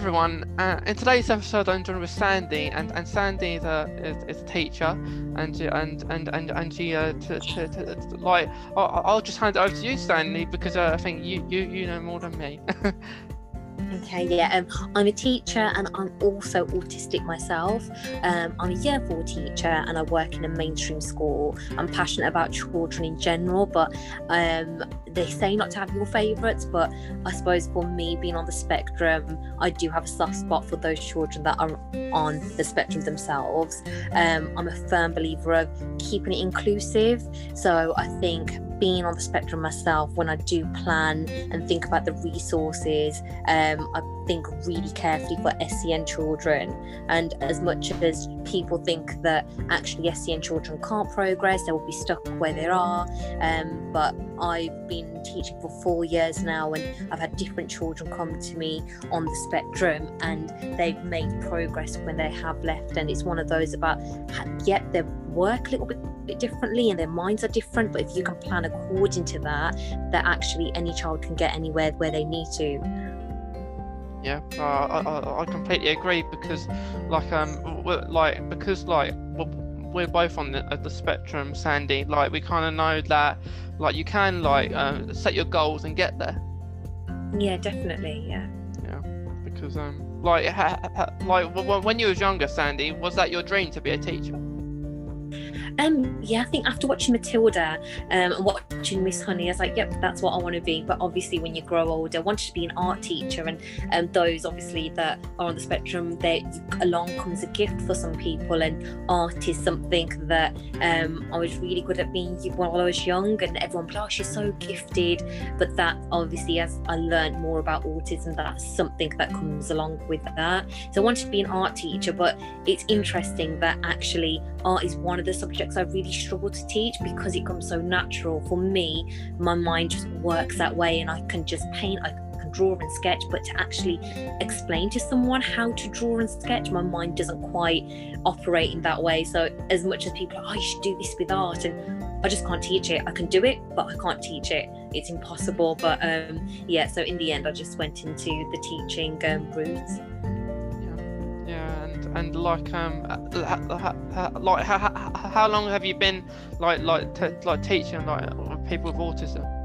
Everyone. Uh, in today's episode, I'm joined with Sandy, and, and Sandy is a, is, is a teacher, and and and and and she uh, to, to, to, to like I'll, I'll just hand it over to you, Sandy, because uh, I think you you you know more than me. Okay, yeah, um, I'm a teacher and I'm also autistic myself. Um, I'm a year four teacher and I work in a mainstream school. I'm passionate about children in general, but um, they say not to have your favourites. But I suppose for me, being on the spectrum, I do have a soft spot for those children that are on the spectrum themselves. Um, I'm a firm believer of keeping it inclusive. So I think being on the spectrum myself, when I do plan and think about the resources, um, I think really carefully for SEN children. And as much as people think that actually SEN children can't progress, they will be stuck where they are. Um, but I've been teaching for four years now, and I've had different children come to me on the spectrum, and they've made progress when they have left. And it's one of those about, yep, they work a little bit bit differently and their minds are different but if you can plan according to that that actually any child can get anywhere where they need to. Yeah uh, I, I completely agree because like um like because like we're both on the, the spectrum sandy. Like we kind of know that like you can like uh, set your goals and get there. Yeah definitely yeah. Yeah because um like ha, ha, like when you was younger sandy was that your dream to be a teacher um, yeah, I think after watching Matilda um, and watching Miss Honey, I was like, yep, that's what I want to be. But obviously, when you grow older, I wanted to be an art teacher, and um, those obviously that are on the spectrum, that along comes a gift for some people, and art is something that um, I was really good at being while I was young, and everyone, oh, she's so gifted. But that obviously, as I learned more about autism, that's something that comes along with that. So I wanted to be an art teacher, but it's interesting that actually art is one of the subjects subjects I really struggle to teach because it comes so natural. For me, my mind just works that way and I can just paint, I can draw and sketch, but to actually explain to someone how to draw and sketch, my mind doesn't quite operate in that way. So, as much as people are, oh, you should do this with art, and I just can't teach it. I can do it, but I can't teach it. It's impossible. But um, yeah, so in the end, I just went into the teaching um, route and like um uh, uh, uh, like how, how long have you been like like like teaching like people with autism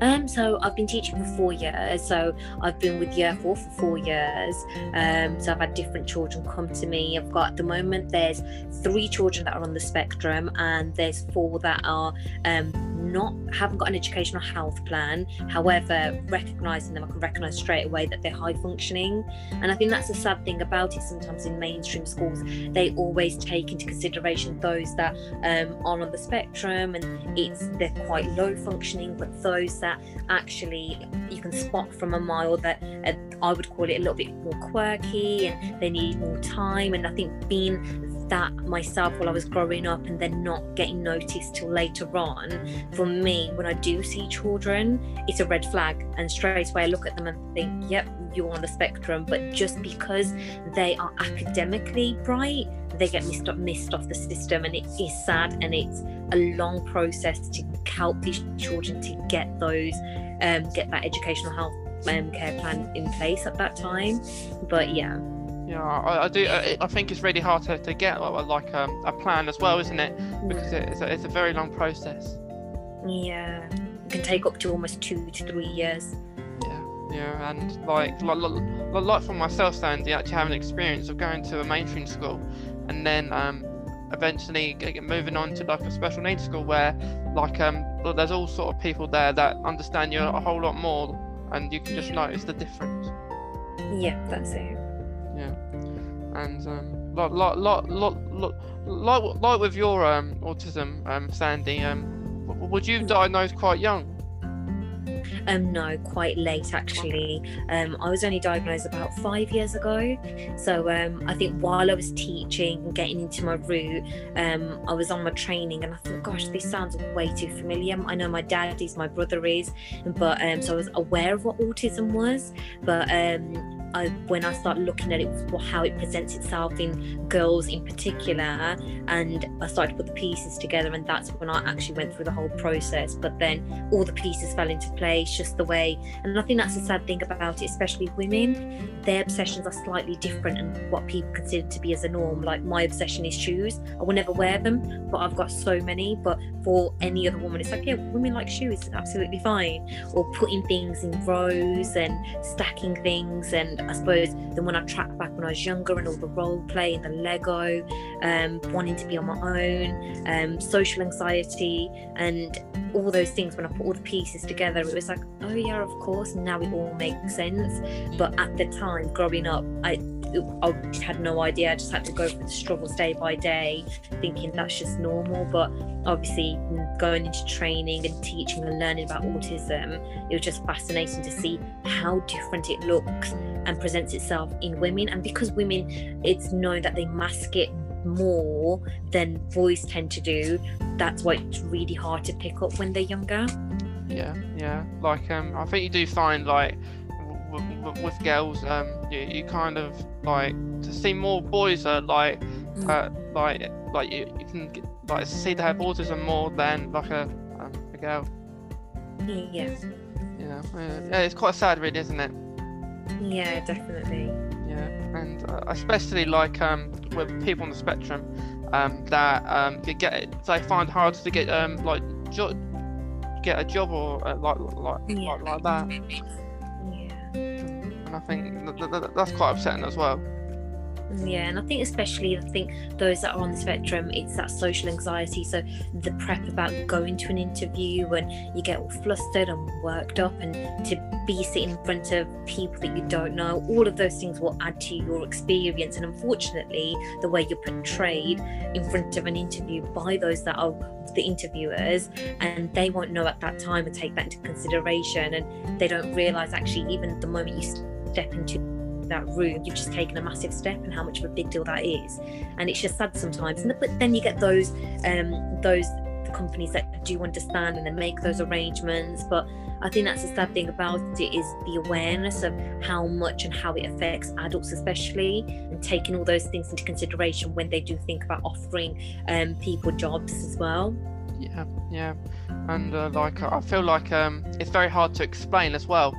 um, so I've been teaching for four years. So I've been with year four for four years. Um, so I've had different children come to me. I've got at the moment there's three children that are on the spectrum, and there's four that are um, not haven't got an educational health plan however recognizing them i can recognize straight away that they're high functioning and i think that's the sad thing about it sometimes in mainstream schools they always take into consideration those that um, are on the spectrum and it's they're quite low functioning but those that actually you can spot from a mile that uh, i would call it a little bit more quirky and they need more time and i think being that myself while I was growing up and then not getting noticed till later on, for me, when I do see children, it's a red flag. And straight away I look at them and think, yep, you're on the spectrum. But just because they are academically bright, they get missed, missed off the system. And it is sad and it's a long process to help these children to get those, um, get that educational health um, care plan in place at that time. But yeah. Yeah, I, I do. I, I, think it's really hard to, to get like um, a plan as well, isn't it? Because it's a, it's a very long process. Yeah, it can take up to almost two to three years. Yeah, yeah, and like like, like, like for myself, Sandy, actually having experience of going to a mainstream school, and then um, eventually moving on to like a special needs school where like um there's all sort of people there that understand you a whole lot more, and you can just yeah. notice the difference. Yeah, that's it yeah and um like like like like like, like with your um autism um sandy um would you diagnose quite young um, no, quite late actually. Um, I was only diagnosed about five years ago. So um, I think while I was teaching and getting into my route, um, I was on my training and I thought, gosh, this sounds way too familiar. I know my dad is, my brother is, but um, so I was aware of what autism was. But um, I, when I start looking at it, how it presents itself in girls in particular, and I started to put the pieces together, and that's when I actually went through the whole process. But then all the pieces fell into place, just the way. And I think that's the sad thing about it, especially women. Their obsessions are slightly different, and what people consider to be as a norm. Like my obsession is shoes. I will never wear them, but I've got so many. But for any other woman, it's like, yeah, women like shoes, absolutely fine. Or putting things in rows and stacking things and I suppose then when I track back when I was younger and all the role play and the Lego, um, wanting to be on my own, um, social anxiety, and all those things, when I put all the pieces together, it was like, oh yeah, of course, now it all makes sense. But at the time, growing up, I I had no idea. I just had to go through the struggles day by day, thinking that's just normal. But obviously, going into training and teaching and learning about autism, it was just fascinating to see how different it looks and presents itself in women. And because women, it's known that they mask it more than boys tend to do, that's why it's really hard to pick up when they're younger. Yeah, yeah. Like, um, I think you do find like with girls, um, you, you kind of like to see more boys are like, mm. uh, like, like you, you can get, like see they have autism more than like a um, a girl. Yeah. Yeah, yeah. It's quite sad, really, isn't it? Yeah, definitely. Yeah, and uh, especially like um, with people on the spectrum, um, that um, you get they find hard to get um like jo- get a job or uh, like like, yeah. like like that. Yeah. And I think th- th- that's quite upsetting as well. Yeah, and I think especially I think those that are on the spectrum, it's that social anxiety. So the prep about going to an interview and you get all flustered and worked up, and to be sitting in front of people that you don't know, all of those things will add to your experience. And unfortunately, the way you're portrayed in front of an interview by those that are the interviewers, and they won't know at that time and take that into consideration, and they don't realize actually even the moment you step into that room, you've just taken a massive step and how much of a big deal that is. And it's just sad sometimes. And but then you get those um, those companies that do understand and then make those arrangements. But I think that's the sad thing about it is the awareness of how much and how it affects adults, especially, and taking all those things into consideration when they do think about offering um, people jobs as well. Yeah, yeah, and uh, like I feel like um, it's very hard to explain as well.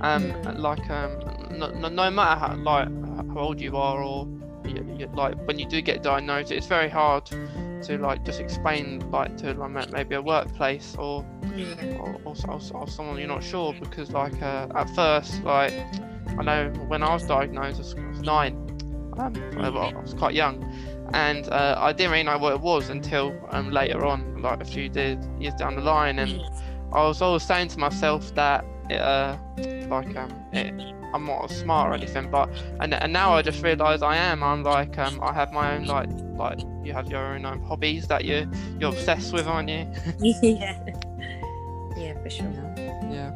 Um, mm. Like um, no, no, matter how like how old you are or you, you, like when you do get diagnosed, it's very hard to like just explain like to like maybe a workplace or or, or, or, or, someone you're not sure because like uh, at first like I know when I was diagnosed I was nine um, I was quite young. And uh, I didn't really know what it was until um, later on like a few years, years down the line. And I was always saying to myself that it, uh, like um, it, I'm not smart or anything, but and and now I just realise I am. I'm like um, I have my own like like you have your own um, hobbies that you you're obsessed with, aren't you? yeah, yeah, for sure. Yeah,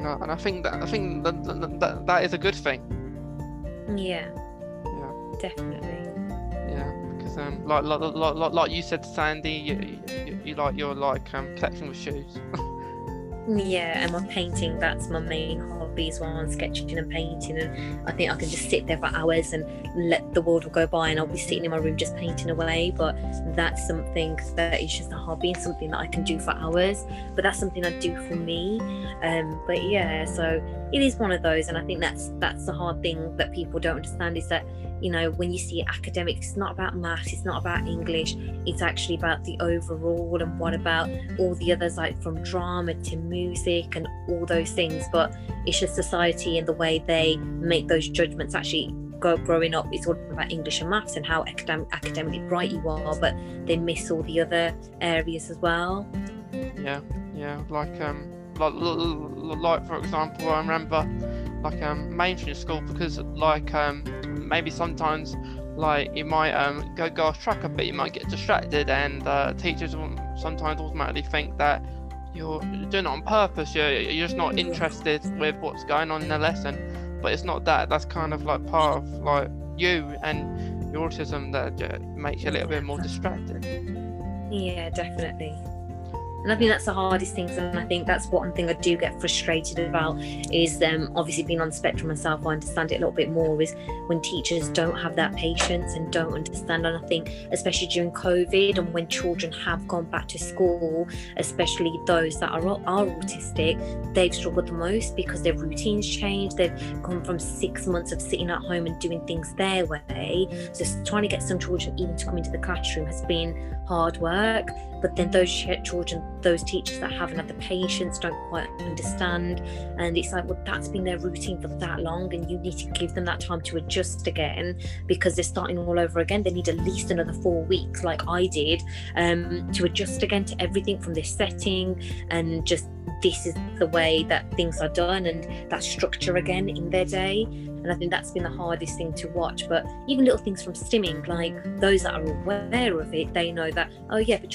no, and I think that I think that that, that, that is a good thing. Yeah. Yeah. Definitely. Yeah, because um, like like like, like you said, Sandy, you, you, you like you're like um collecting with shoes. Yeah, and my painting, that's my main hobby as well, sketching and painting. And I think I can just sit there for hours and let the world go by, and I'll be sitting in my room just painting away. But that's something that is just a hobby and something that I can do for hours. But that's something I do for me. Um, but yeah, so it is one of those, and I think that's that's the hard thing that people don't understand is that you know when you see academics it's not about maths it's not about english it's actually about the overall and what about all the others like from drama to music and all those things. But it's just society and the way they make those judgments actually go growing up it's all about english and maths and how academic, academically bright you are but they miss all the other areas as well. Yeah yeah like um like, like for example i remember like um mainstream school because like um maybe sometimes like you might um go go off track a bit you might get distracted and uh, teachers will sometimes automatically think that you're doing it on purpose you're, you're just not interested with what's going on in the lesson. But it's not that that's kind of like part of like you and your autism that makes you a little bit more distracted. Yeah definitely and I think that's the hardest things. And I think that's one thing I do get frustrated about is um, obviously being on the spectrum myself. I understand it a little bit more is when teachers don't have that patience and don't understand. And I think especially during COVID and when children have gone back to school, especially those that are are autistic, they've struggled the most because their routines change. They've gone from six months of sitting at home and doing things their way. So trying to get some children even to come into the classroom has been hard work but then those children those teachers that haven't had the patience don't quite understand. And it's like well that's been their routine for that long and you need to give them that time to adjust again because they're starting all over again. They need at least another four weeks like i did um, to adjust again to everything from this setting and just this is the way that things are done and that structure again in their day and I think that's been the hardest thing to watch. But even little things from stimming, like those that are aware of it, they know that oh yeah, if a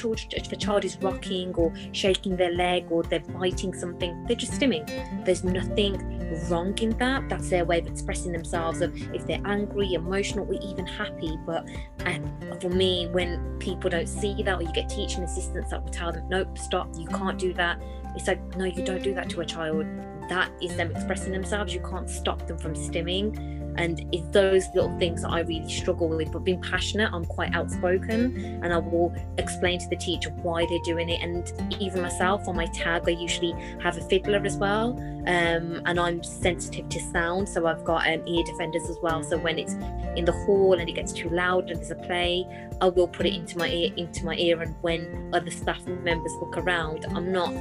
child child is rocking or shaking their leg or they're biting something, they're just stimming. There's nothing wrong in that. That's their way of expressing themselves of if they're angry, emotional, or even happy. But uh, for me, when people don't see that, or you get teaching assistants that will tell them, nope, stop, you can't do that. It's like, no, you don't do that to a child that is them expressing themselves. You can't stop them from stimming. And it's those little things that I really struggle with. But being passionate, I'm quite outspoken and I will explain to the teacher why they're doing it. And even myself on my tag, I usually have a fiddler as well. Um, and I'm sensitive to sound. So I've got um, ear defenders as well. So when it's in the hall and it gets too loud and there's a play, I will put it into my ear into my ear. And when other staff members look around, I'm not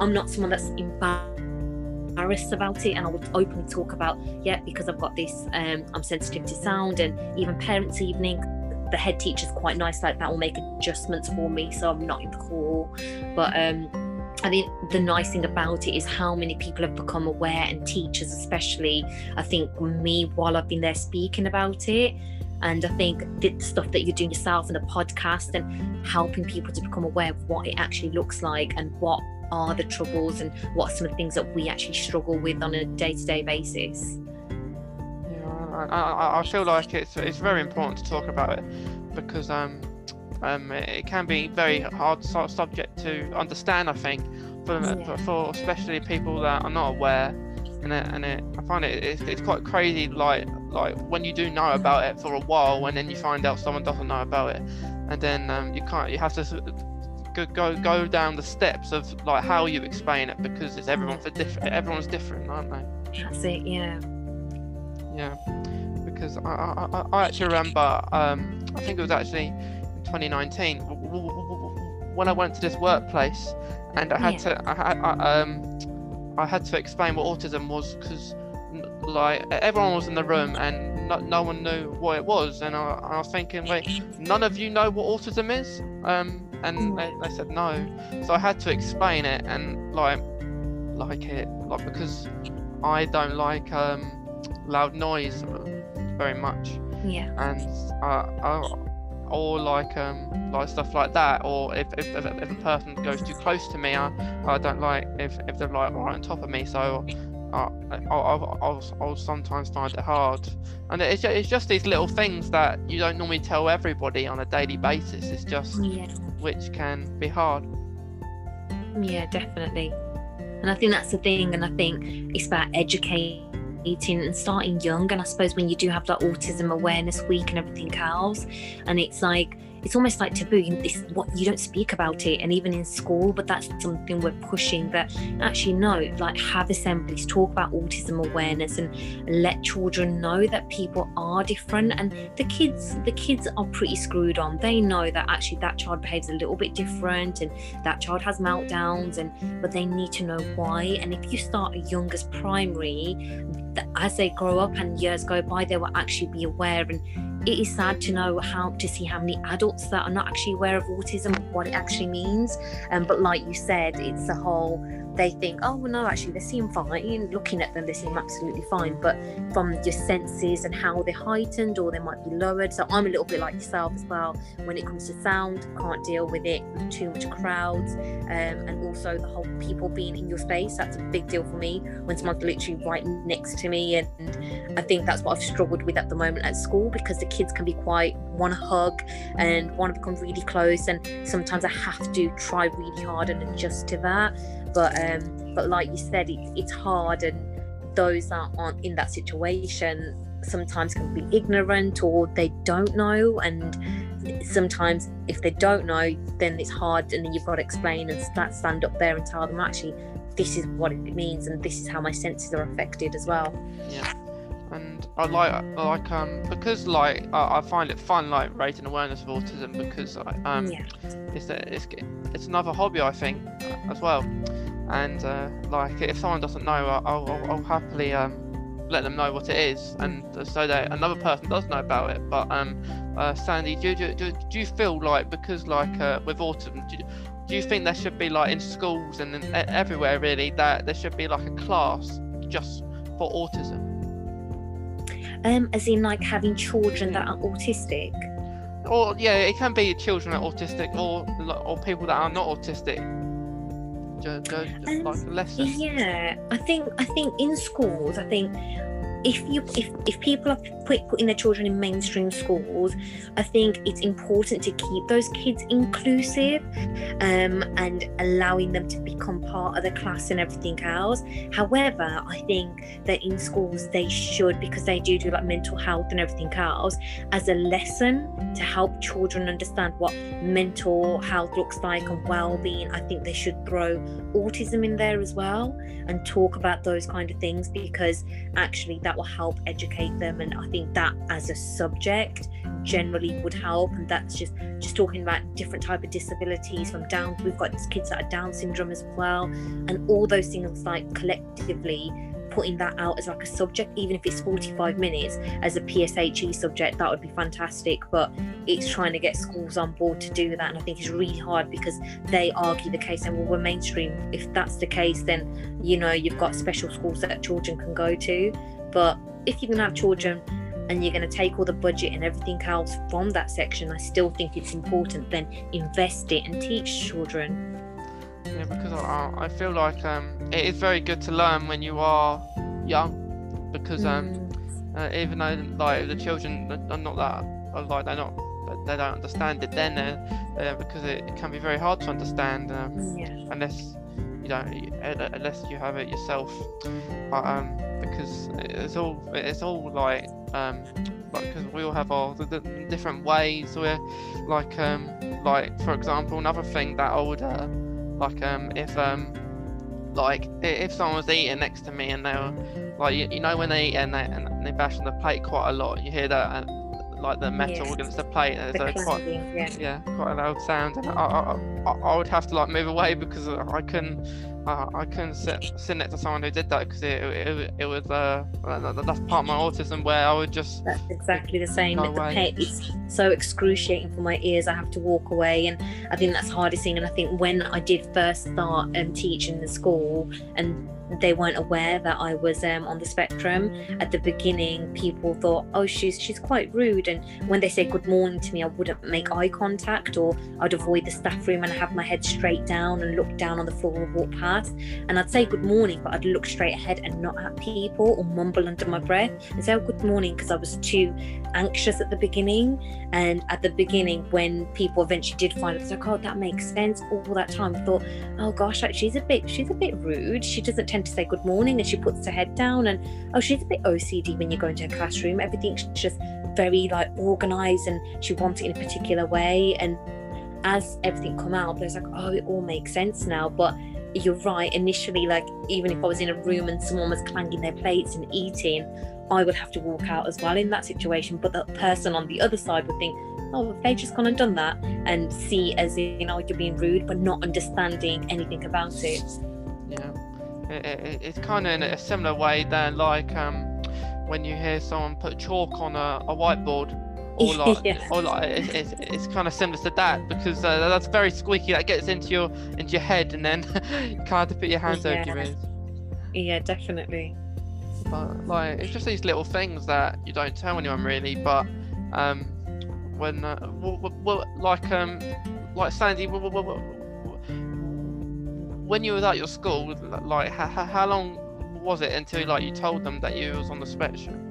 I'm not someone that's embarrassed embarrassed about it and I would openly talk about, yeah, because I've got this, um, I'm sensitive to sound and even parents' evening. The head teacher's quite nice like that will make adjustments for me so I'm not in the hall. But um I think the nice thing about it is how many people have become aware, and teachers especially. I think me, while I've been there speaking about it, and I think the stuff that you're doing yourself and the podcast and helping people to become aware of what it actually looks like and what are the troubles and what are some of the things that we actually struggle with on a day-to-day basis. Yeah I, I, feel like it's it's very important to talk about it because um um it can be very hard subject to understand I think for, yeah. for especially people that are not aware. And it, and it, I find it it's, it's quite crazy like like when you do know about it for a while and then you find out someone doesn't know about it. And then um, you can't you have to go, go go down the steps of like how you explain it because it's everyone's different. Everyone's different, aren't they? That's it. Yeah. Yeah, because I I, I actually remember um, I think it was actually in 2019 when I went to this workplace and I had yeah. to I had I, um I had to explain what autism was because like everyone was in the room and no, no one knew what it was and I, I, was thinking wait none of you know what autism is um and they, they said no. So I had to explain it and like like it like because I don't like um loud noise very much. Yeah. And uh, I, or like um like stuff like that or if, if, if, if a person goes too close to me I, I don't like if, if they're like right on top of me so I, I'll, I'll, I'll sometimes find it hard and it's just, it's just these little things that you don't normally tell everybody on a daily basis it's just yeah which can be hard. Yeah, definitely. And I think that's the thing. And I think it's about educating and starting young. And I suppose when you do have that autism awareness week and everything else, and it's like, it's almost like taboo. What you don't speak about it, and even in school. But that's something we're pushing. That actually no, like have assemblies, talk about autism awareness, and let children know that people are different. And the kids, the kids are pretty screwed on. They know that actually that child behaves a little bit different, and that child has meltdowns, and but they need to know why. And if you start as young as primary, as they grow up and years go by, they will actually be aware and it is sad to know how to see how many adults that are not actually aware of autism what it actually means. Um, but like you said it's a whole they think, oh, well, no, actually, they seem fine. Looking at them, they seem absolutely fine. But from your senses and how they're heightened or they might be lowered. So I'm a little bit like yourself as well. When it comes to sound, can't deal with it too much crowds. Um, and also the whole people being in your space. That's a big deal for me when someone's literally right next to me. And I think that's what I've struggled with at the moment at school because the kids can be quite want to hug and want to become really close and sometimes i have to try really hard and adjust to that but um but like you said it, it's hard and those that aren't in that situation sometimes can be ignorant or they don't know. And sometimes if they don't know then it's hard and then you've got to explain and start, stand up there and tell them actually this is what it means and this is how my senses are affected as well. Yeah. And I like like um because like I, I find it fun like raising awareness of autism because I, um yeah. it's it's it's another hobby I think as well. And uh, like if someone doesn't know I'll, I'll, I'll happily um let them know what it is and so that another person does know about it. But um uh, Sandy do, do, do, do you feel like because like uh, with autism do, do you think there should be like in schools and in, everywhere really that there should be like a class just for autism? Um, as in like having children that are autistic. Or yeah, it can be children that are autistic, or or people that are not autistic. Just, just um, like lessons. Yeah, I think I think in schools, I think if you if, if people are putting their children in mainstream schools i think it's important to keep those kids inclusive um, and allowing them to become part of the class and everything else. However i think that in schools they should because they do do like mental health and everything else as a lesson to help children understand what mental health looks like and well-being i think they should throw autism in there as well and talk about those kind of things because actually that will help educate them and i think that as a subject generally would help and that's just just talking about different type of disabilities from down we've got kids that are down syndrome as well and all those things like collectively putting that out as like a subject, even if it's 45 minutes as a PSHE subject, that would be fantastic. But it's trying to get schools on board to do that. And I think it's really hard because they argue the case and well, we're mainstream. If that's the case, then you know, you've got special schools that children can go to. But if you can have children and you're going to take all the budget and everything else from that section, I still think it's important then invest it and teach children yeah, because I, I feel like um, it is very good to learn when you are young, because um, mm. uh, even though like the children are not that, like they're not, they don't understand it then, uh, uh, because it, it, can be very hard to understand um, yeah. unless you don't, unless you have it yourself. But um, because it's all, it's all like um, because we all have our the, the different ways. We're like um, like for example, another thing that I would uh, like um if um like if someone was eating next to me and they were like you, you know when they eat and they and they bash on the plate quite a lot, you hear that uh, like the metal yes. against the plate. There's the a quite yeah. yeah. quite a loud sound, and I, I, I would have to like move away because I couldn't uh, I couldn't sit, sit next to someone who did that because it, it, it, was uh, that's part of my autism where I would just that's exactly the same with the pain it's so excruciating for my ears I have to walk away and I think that's hardest thing and I think when I did first start um, teaching the school and they weren't aware that I was um, on the spectrum. At the beginning, people thought, "Oh, she's she's quite rude." And when they said good morning to me, I wouldn't make eye contact, or I'd avoid the staff room and have my head straight down and look down on the floor and walk past. And I'd say good morning, but I'd look straight ahead and not at people or mumble under my breath and say, "Oh, good morning," because I was too anxious at the beginning. And at the beginning, when people eventually did find it, it's like, "Oh, that makes sense." All that time, I thought, "Oh gosh, like, she's a bit she's a bit rude. She doesn't tend to say good morning and she puts her head down and oh she's a bit OCD when you go into her classroom everything's just very like organized and she wants it in a particular way and as everything come out there's like oh it all makes sense now but you're right initially like even if I was in a room and someone was clanging their plates and eating I would have to walk out as well in that situation. But the person on the other side would think oh, if they just gone and done that, and see as you know, you're being rude, but not understanding anything about it. Yeah. It, it, it's kind of in a similar way than like um, when you hear someone put chalk on a, a whiteboard or like, yeah. or like it's, it's, it's, kind of similar to that because uh, that's very squeaky that gets into your into your head and then you kind of have to put your hands yeah. over your ears yeah definitely but like it's just these little things that you don't tell anyone really but um when uh, well, well, like um like sandy when you was at your school, like how, how long was it until like you told them that you was on the spectrum?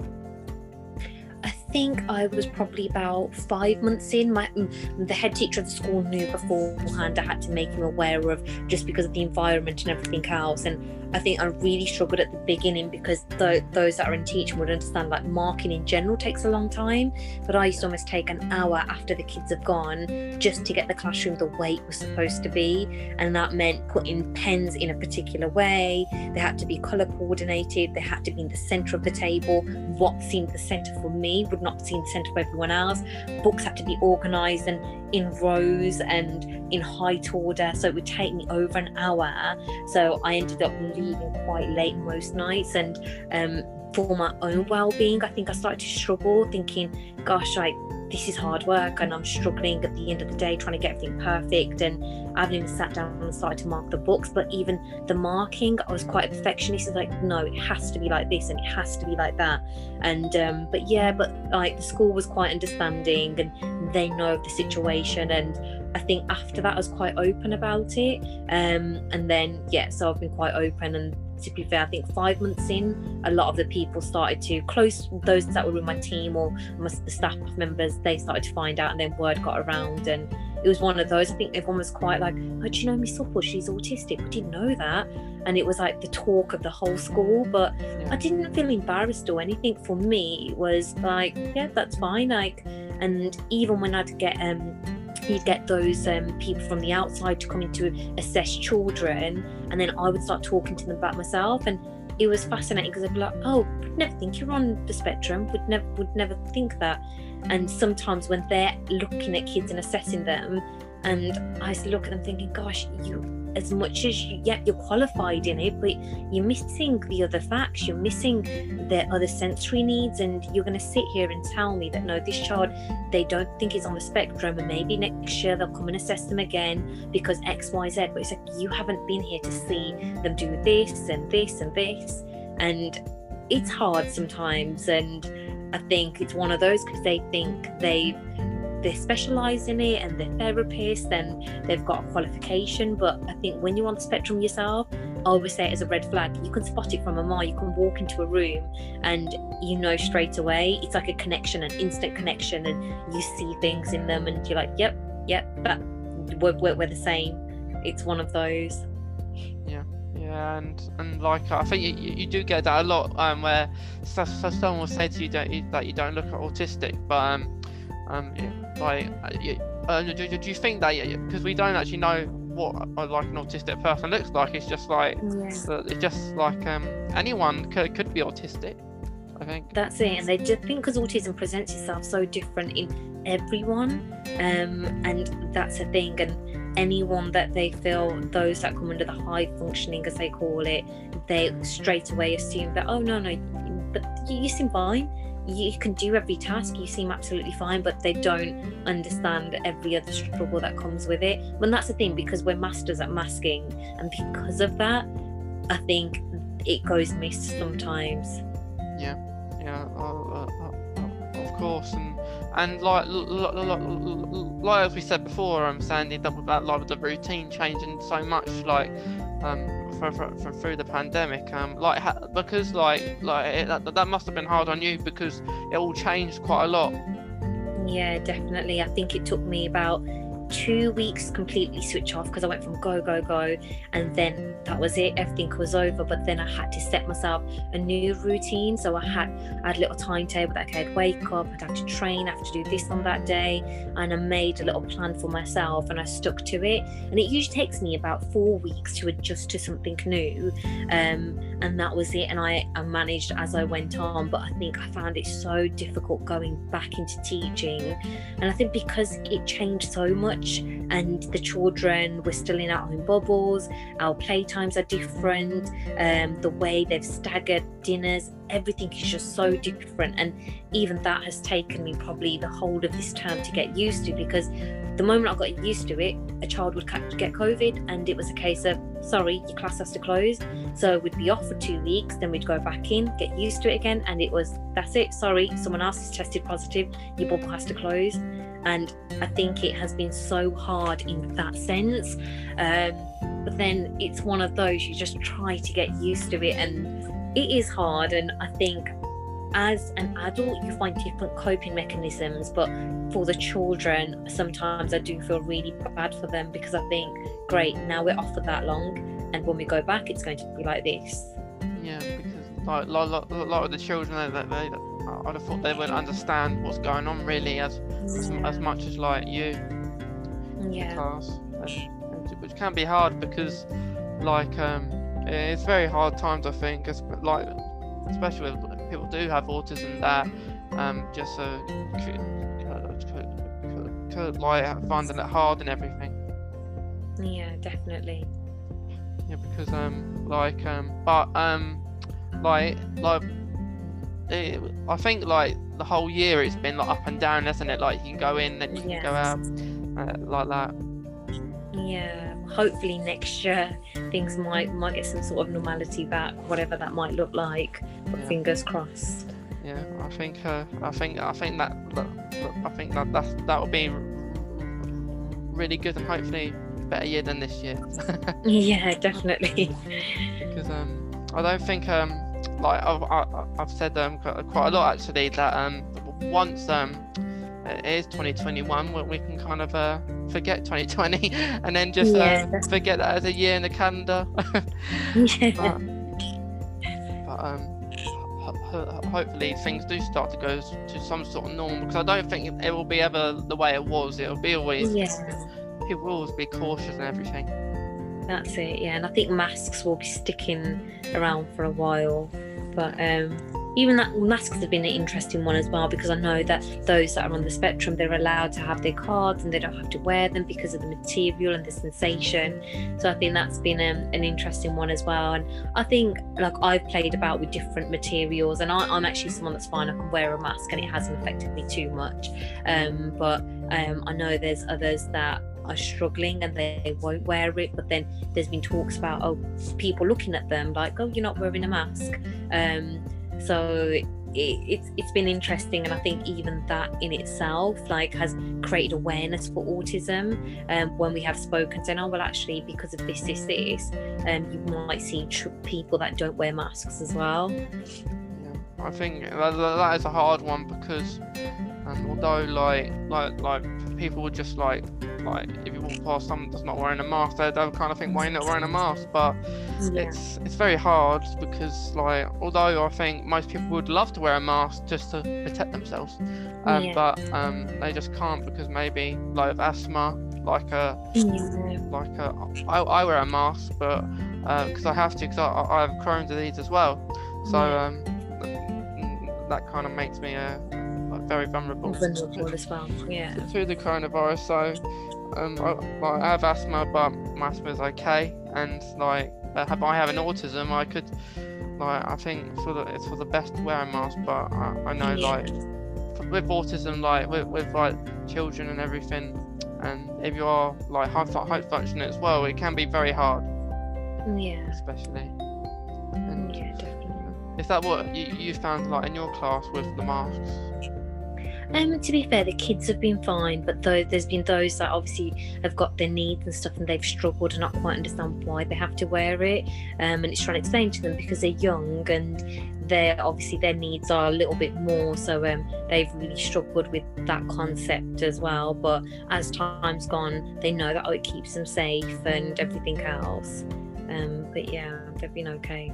I think I was probably about five months in. My mm, the head teacher of the school knew beforehand. I had to make him aware of just because of the environment and everything else. And I think I really struggled at the beginning because th- those that are in teaching would understand like marking in general takes a long time. But I used to almost take an hour after the kids have gone just to get the classroom the way it was supposed to be. And that meant putting pens in a particular way. They had to be colour coordinated. They had to be in the centre of the table. What seemed the centre for me would not seem the centre for everyone else. Books had to be organised and in rows and in height order. So it would take me over an hour. So I ended up leaving quite late most nights. And um, for my own well-being, I think I started to struggle, thinking, "Gosh, like this is hard work and I'm struggling at the end of the day trying to get everything perfect and I haven't even sat down and started to mark the books but even the marking I was quite a perfectionist like no it has to be like this and it has to be like that and um, but yeah but like the school was quite understanding and they know of the situation and I think after that I was quite open about it um, and then yeah so I've been quite open and to be fair, I think five months in, a lot of the people started to close those that were in my team or my, the staff members. They started to find out, and then word got around, and it was one of those. I think everyone was quite like, "Oh, do you know Miss Supple? She's autistic. We didn't know that." And it was like the talk of the whole school. But. I didn't feel embarrassed or anything. For me, it was like, "Yeah, that's fine." Like, and even when I'd get um you'd get those um, people from the outside to come in to assess children and then i would start talking to them about myself and it was fascinating because i'd be like oh would never think you're on the spectrum would never would never think that. And sometimes when they're looking at kids and assessing them and i look at them thinking gosh you as much as you, yeah, you're qualified in it, but you're missing the other facts, you're missing the other sensory needs, and you're going to sit here and tell me that no, this child, they don't think is on the spectrum, and maybe next year they'll come and assess them again because X, Y, Z. But it's like you haven't been here to see them do this and this and this, and it's hard sometimes. And I think it's one of those because they think they they specialise in it and they're therapists and they've got a qualification. But I think when you're on the spectrum yourself, I always say it as a red flag. You can spot it from a mile. You can walk into a room and you know straight away. It's like a connection, an instant connection, and you see things in them, and you're like, "Yep, yep, that we're, we're, we're the same." It's one of those. Yeah, yeah, and and like I think you, you do get that a lot, um, where so, so someone will say to you that you, that you don't look autistic, but um, um, like, uh, uh do, do, you think that because we don't actually know what uh, like an autistic person looks like? It's just like yeah. it's just like um, anyone could could be autistic. I think that's it, and they just think because autism presents itself so different in everyone, um, and that's a thing. And anyone that they feel those that come under the high functioning, as they call it, they straight away assume that oh no no, but you seem fine you can do every task you seem absolutely fine but they don't understand every other struggle that comes with it. And that's the thing because we're masters at masking and because of that i think it goes missed sometimes. Yeah yeah uh, uh, of course and and like like as we said before i'm um, sandy about like the routine changing so much like um for, for, for through the pandemic um like ha- because like like it, that, that must have been hard on you because it all changed quite a lot. Yeah definitely. I think it took me about two weeks completely switch off because I went from go, go, go, and then that was it. Everything was over. But then I had to set myself a new routine. So I had I had a little timetable that I'd wake up, I'd have to train, I have to do this on that day, and I made a little plan for myself and I stuck to it. And it usually takes me about four weeks to adjust to something new, um, and that was it. And I, I managed as I went on. But I think I found it so difficult going back into teaching, and I think because it changed so much much and the children were still in our own bubbles our playtimes are different um, the way they've staggered dinners everything is just so different and even that has taken me probably the whole of this term to get used to because the moment I got used to it, a child would get COVID, and it was a case of sorry, your class has to close. So we'd be off for two weeks, then we'd go back in, get used to it again, and it was that's it. Sorry, someone else is tested positive, your bubble has to close. And I think it has been so hard in that sense. Um, but then it's one of those you just try to get used to it, and it is hard. And I think as an adult, you find different coping mechanisms, but for the children, sometimes I do feel really bad for them because I think, great, now we're off for that long, and when we go back, it's going to be like this. Yeah, because like a lot, lot of the children they, they, I'd have thought they would understand what's going on really as as, as much as like you yeah. class, and- which can be hard because like um it's very hard times I think, like especially when people do have autism that um just uh, could, could, could, could like finding it hard and everything. Yeah, definitely. Yeah, because um, like um, but um, like like, it, I think like the whole year it's been like up and down, hasn't it? Like you can go in, then you can go out, uh, like that. Yeah. Hopefully next year things might might get some sort of normality back, whatever that might look like. But Yeah. fingers crossed. Yeah, I think uh, I think I think that, that, that I think that that's, that will be really good and hopefully better year than this year. Yeah, definitely. because um, I don't think um, like I've, I've said um quite a lot actually that um once um it is 2021 we, we can kind of uh forget 2020 and then just Yeah, uh, forget that as a year in the calendar. but, but um ho- ho- hopefully things do start to go to some sort of normal because I don't think it will be ever the way it was. It'll be always people will always be cautious and everything. That's it, yeah. And I think masks will be sticking around for a while. But um, even that masks have been an interesting one as well because I know that those that are on the spectrum they're allowed to have their cards and they don't have to wear them because of the material and the sensation. So I think that's been um, an interesting one as well. And I think like I've played about with different materials and I, I'm actually someone that's fine. I can wear a mask and it hasn't affected me too much. Um, but um, I know there's others that are struggling and they won't wear it but then there's been talks about oh people looking at them like oh you're not wearing a mask. Um so it, it's it's been interesting and i think even that in itself like has created awareness for autism. Um when we have spoken saying oh well actually because of this this this um you might see tr- people that don't wear masks as well. I think that, that that is a hard one because um, although like like like people would just like like if you walk past someone that's not wearing a mask, they they'll kind of think why you're not wearing a mask, but yeah. it's it's very hard because like although I think most people would love to wear a mask just to protect themselves, um, Yeah. but um, they just can't because maybe like asthma, like a yeah. like a, I, I wear a mask, but because I have to because I, I have Crohn's disease as well, so um, that kind of makes me uh, like very vulnerable vulnerable as well yeah to the coronavirus. So um, I, like, I have asthma, but my asthma is okay, and like uh, have I have an autism, I could like I think for the it's for the best to wear a mask, but I, I know Yeah. like with autism, like with, with like children and everything, and if you are like high, high functioning as well, it can be very hard, yeah especially. And yeah definitely is that what you, you found like in your class with the masks? Um, to be fair, the kids have been fine, but though there's been those that obviously have got their needs and stuff, and they've struggled and not quite understand why they have to wear it. Um, and it's trying to explain to them because they're young and they're obviously their needs are a little bit more, so um, they've really struggled with that concept as well. But as time's gone, they know that oh, it keeps them safe and everything else. Um, but yeah, they've been okay.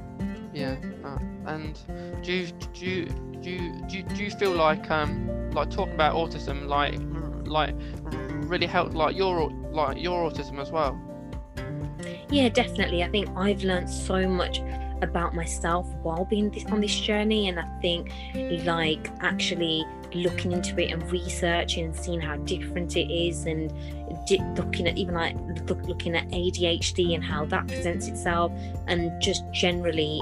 Yeah, uh, and do you do you, do you, do you, do you feel like um like talking about autism like like really helped like your like your autism as well? Yeah, definitely. I think I've learned so much about myself while being this, on this journey, and I think like actually looking into it and researching and seeing how different it is, and di- looking at even like look, looking at ADHD and how that presents itself, and just generally.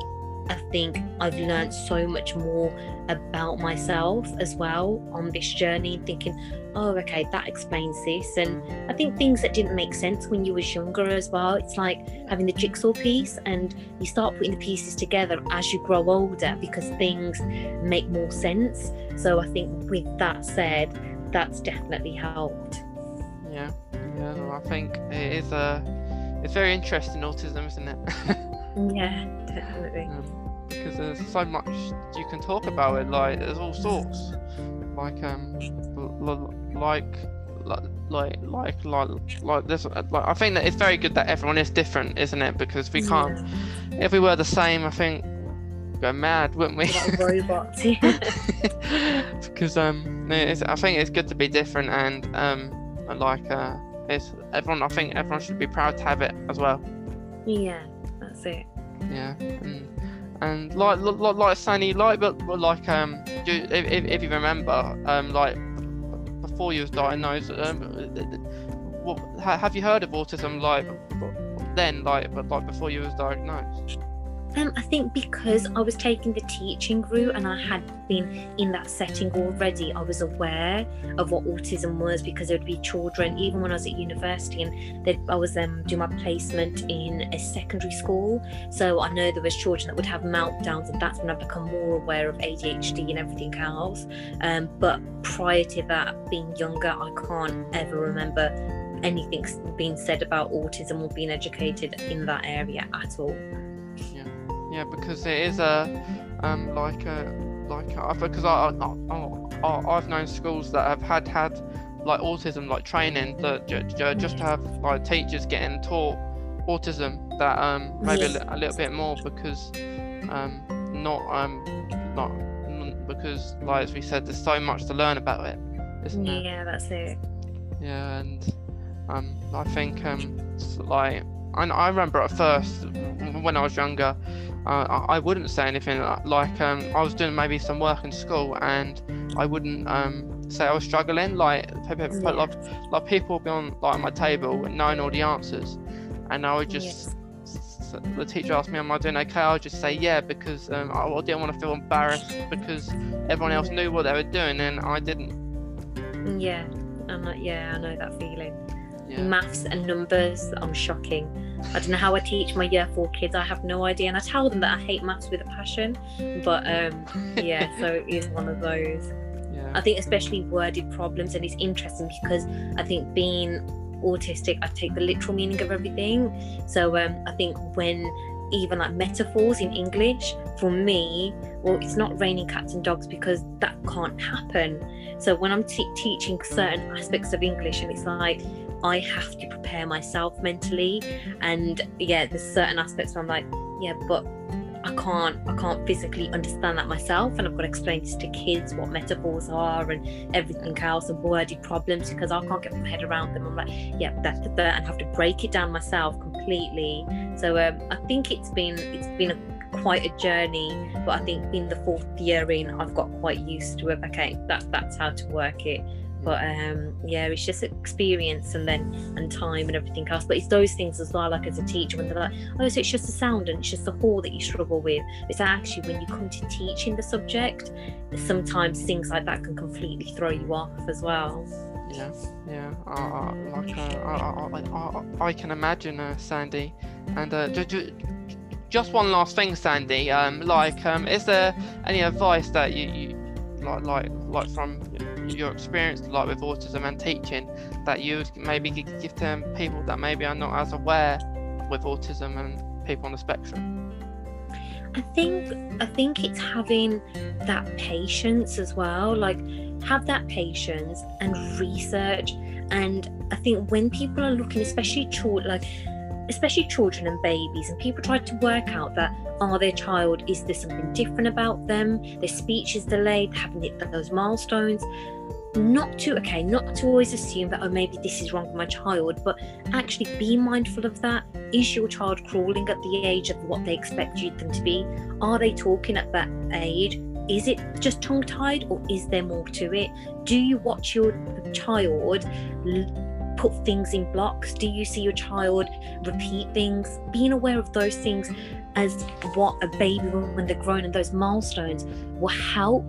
I think I've learned so much more about myself as well on this journey, thinking, oh, okay, that explains this. And I think things that didn't make sense when you was younger as well. It's like having the jigsaw piece and you start putting the pieces together as you grow older because things make more sense. So I think with that said, that's definitely helped. Yeah, yeah. well, I think it is a it's very interesting autism, isn't it? Yeah, definitely. Um, because there's so much you can talk about it. Like there's all sorts, like um, like like like like like this. Like I think that it's very good that everyone is different, isn't it? Because we can't. If we were the same, I think we'd go mad, wouldn't we? Robots. because um, it's, I think it's good to be different and um, like uh, it's everyone. I think everyone should be proud to have it as well. yeah, that's it. Yeah, and, and like like like Sunny, like but like um, you, if, if if you remember um, like before you was diagnosed, um, what have you heard of autism like then like but like before you was diagnosed? I think because I was taking the teaching route and I had been in that setting already, I was aware of what autism was because there would be children, even when I was at university, and I was um, doing my placement in a secondary school. So I know there was children that would have meltdowns, and that's when I become more aware of ADHD and everything else. Um, but prior to that, being younger, I can't ever remember anything being said about autism or being educated in that area at all. Yeah, because it is a um like a like a, because I, I, I I've known schools that have had had like autism like training that j- j- just to have like teachers getting taught autism that um maybe a, li- a little bit more because um not um not because like as we said there's so much to learn about it isn't there Yeah, that's it. yeah, and um, I think um, like I, I remember at first when I was younger, uh, I, I wouldn't say anything like um, I was doing maybe some work in school and I wouldn't um, say I was struggling. Like, people, Yeah. like, like people would be on like my table knowing all the answers, and I would just. Yes. The teacher asked me, "Am I doing okay?" I would just say, "Yeah," because um, I I didn't want to feel embarrassed because everyone else knew what they were doing and I didn't. Yeah, I'm like, yeah, I know that feeling. Yeah. Maths and numbers, I'm shocking. I don't know how I teach my year four kids. I have no idea, and I tell them that I hate maths with a passion. But um, yeah, so it is one of those. yeah. I think especially worded problems, and it's interesting because I think being autistic, I take the literal meaning of everything. So um, I think when even like metaphors in English, for me, well, it's not raining cats and dogs because that can't happen. So when I'm te- teaching certain aspects of English, and it's like I have to prepare myself mentally, and yeah, there's certain aspects where I'm like, yeah, but I can't I can't physically understand that myself and I've got to explain this to kids what metaphors are and everything else and worded problems because I can't get my head around them. I'm like, yeah, that's that, and have to break it down myself completely. So um, I think it's been it's been a, quite a journey, but I think being the fourth year in, I've got quite used to it. Okay, that that's how to work it. But um, yeah, it's just experience and then and time and everything else. But it's those things as well. Like as a teacher, when they're like, "Oh, so it's just the sound and it's just the hall that you struggle with." It's actually when you come to teaching the subject, sometimes things like that can completely throw you off as well. Yeah, yeah. I, like uh, I, I can imagine uh, Sandy, and uh, ju- ju- just one last thing, Sandy. Um, like, um, is there any advice that you, you like, like, like from your experience, like with autism and teaching, that you maybe gi- give to people that maybe are not as aware with autism and people on the spectrum? I think I think it's having that patience as well. Like have that patience and research. And I think when people are looking, especially children, like especially children and babies, and people try to work out that are their child is there something different about them? Their speech is delayed, they haven't hit those milestones. Not to okay, not to always assume that oh maybe this is wrong with my child, but actually be mindful of that. Is your child crawling at the age of what they expect you them to be? Are they talking at that age? Is it just tongue tied or is there more to it? Do you watch your child put things in blocks? Do you see your child repeat things? Being aware of those things as what a baby when they're grown and those milestones will help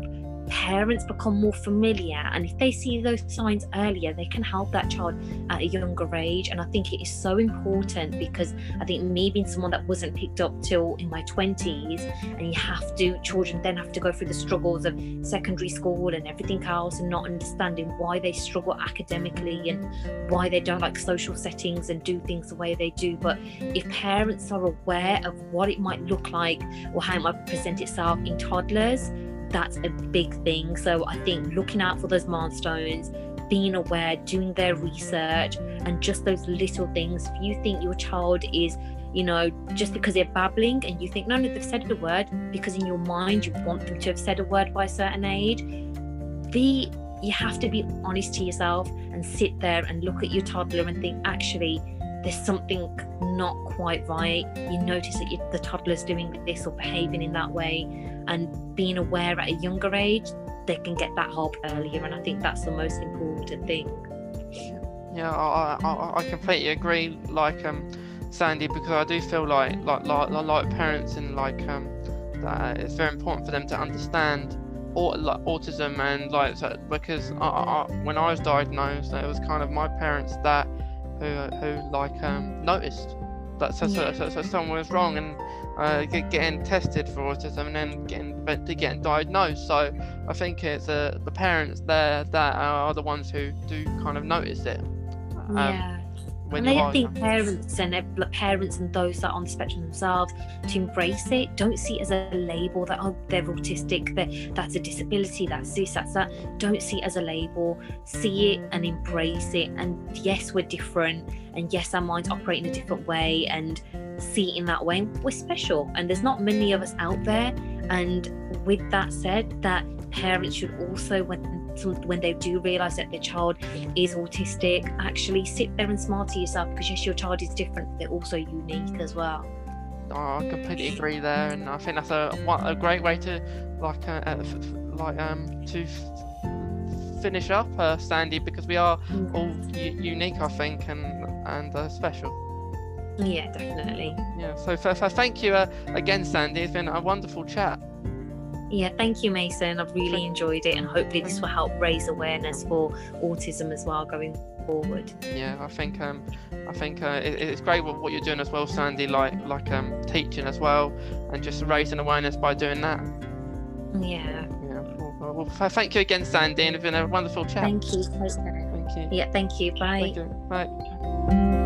parents become more familiar and if they see those signs earlier they can help that child at a younger age. And i think it is so important because i think me being someone that wasn't picked up till in my 20s and you have to children then have to go through the struggles of secondary school and everything else and not understanding why they struggle academically and why they don't like social settings and do things the way they do. But if parents are aware of what it might look like or how it might present itself in toddlers that's a big thing. So I think looking out for those milestones, being aware, doing their research, and just those little things. If you think your child is, you know, just because they're babbling and you think, no, no, they've said a word, because in your mind you want them to have said a word by a certain age, be you have to be honest to yourself and sit there and look at your toddler and think, actually, there's something not quite right. You notice that you, the toddler's doing this or behaving in that way, and being aware at a younger age, they can get that help earlier. And I think that's the most important thing. Yeah, I, I, I completely agree. Like um, Sandy, because I do feel like like like, like parents and like um, that it's very important for them to understand autism and like because I, I, when I was diagnosed, it was kind of my parents that who who like um, noticed that so, so, so, so someone was wrong and uh, get, getting tested for autism and then getting getting diagnosed. So I think it's uh, the parents there that are the ones who do kind of notice it. Um, yeah and I think parents and parents and those that are on the spectrum themselves to embrace it. Don't see it as a label that oh they're autistic, that that's a disability, that's this, that's that. Don't see it as a label. See it and embrace it. And yes, we're different, and yes, our minds operate in a different way, and see it in that way. We're special, and there's not many of us out there. And with that said, that parents should also when when they do realize that their child is autistic, actually sit there and smile to yourself because yes, your child is different, they're also unique as well. Oh, I completely agree there, and I think that's a a great way to like uh, uh like um to finish up uh, Sandy because we are mm. all unique, I think, and and uh, special. Yeah, definitely. Yeah. So, for, for thank you uh, again, Sandy. It's been a wonderful chat. Yeah, thank you, Mason. I've really enjoyed it, and hopefully, this will help raise awareness for autism as well going forward. Yeah, I think um, I think uh, it, it's great what, what you're doing as well, Sandy. Like like um, teaching as well, and just raising awareness by doing that. Yeah. Yeah. Well, well, thank you again, Sandy, and it's been a wonderful chat. Thank you. Thank you. Yeah. Thank you. Bye. Thank you. Bye.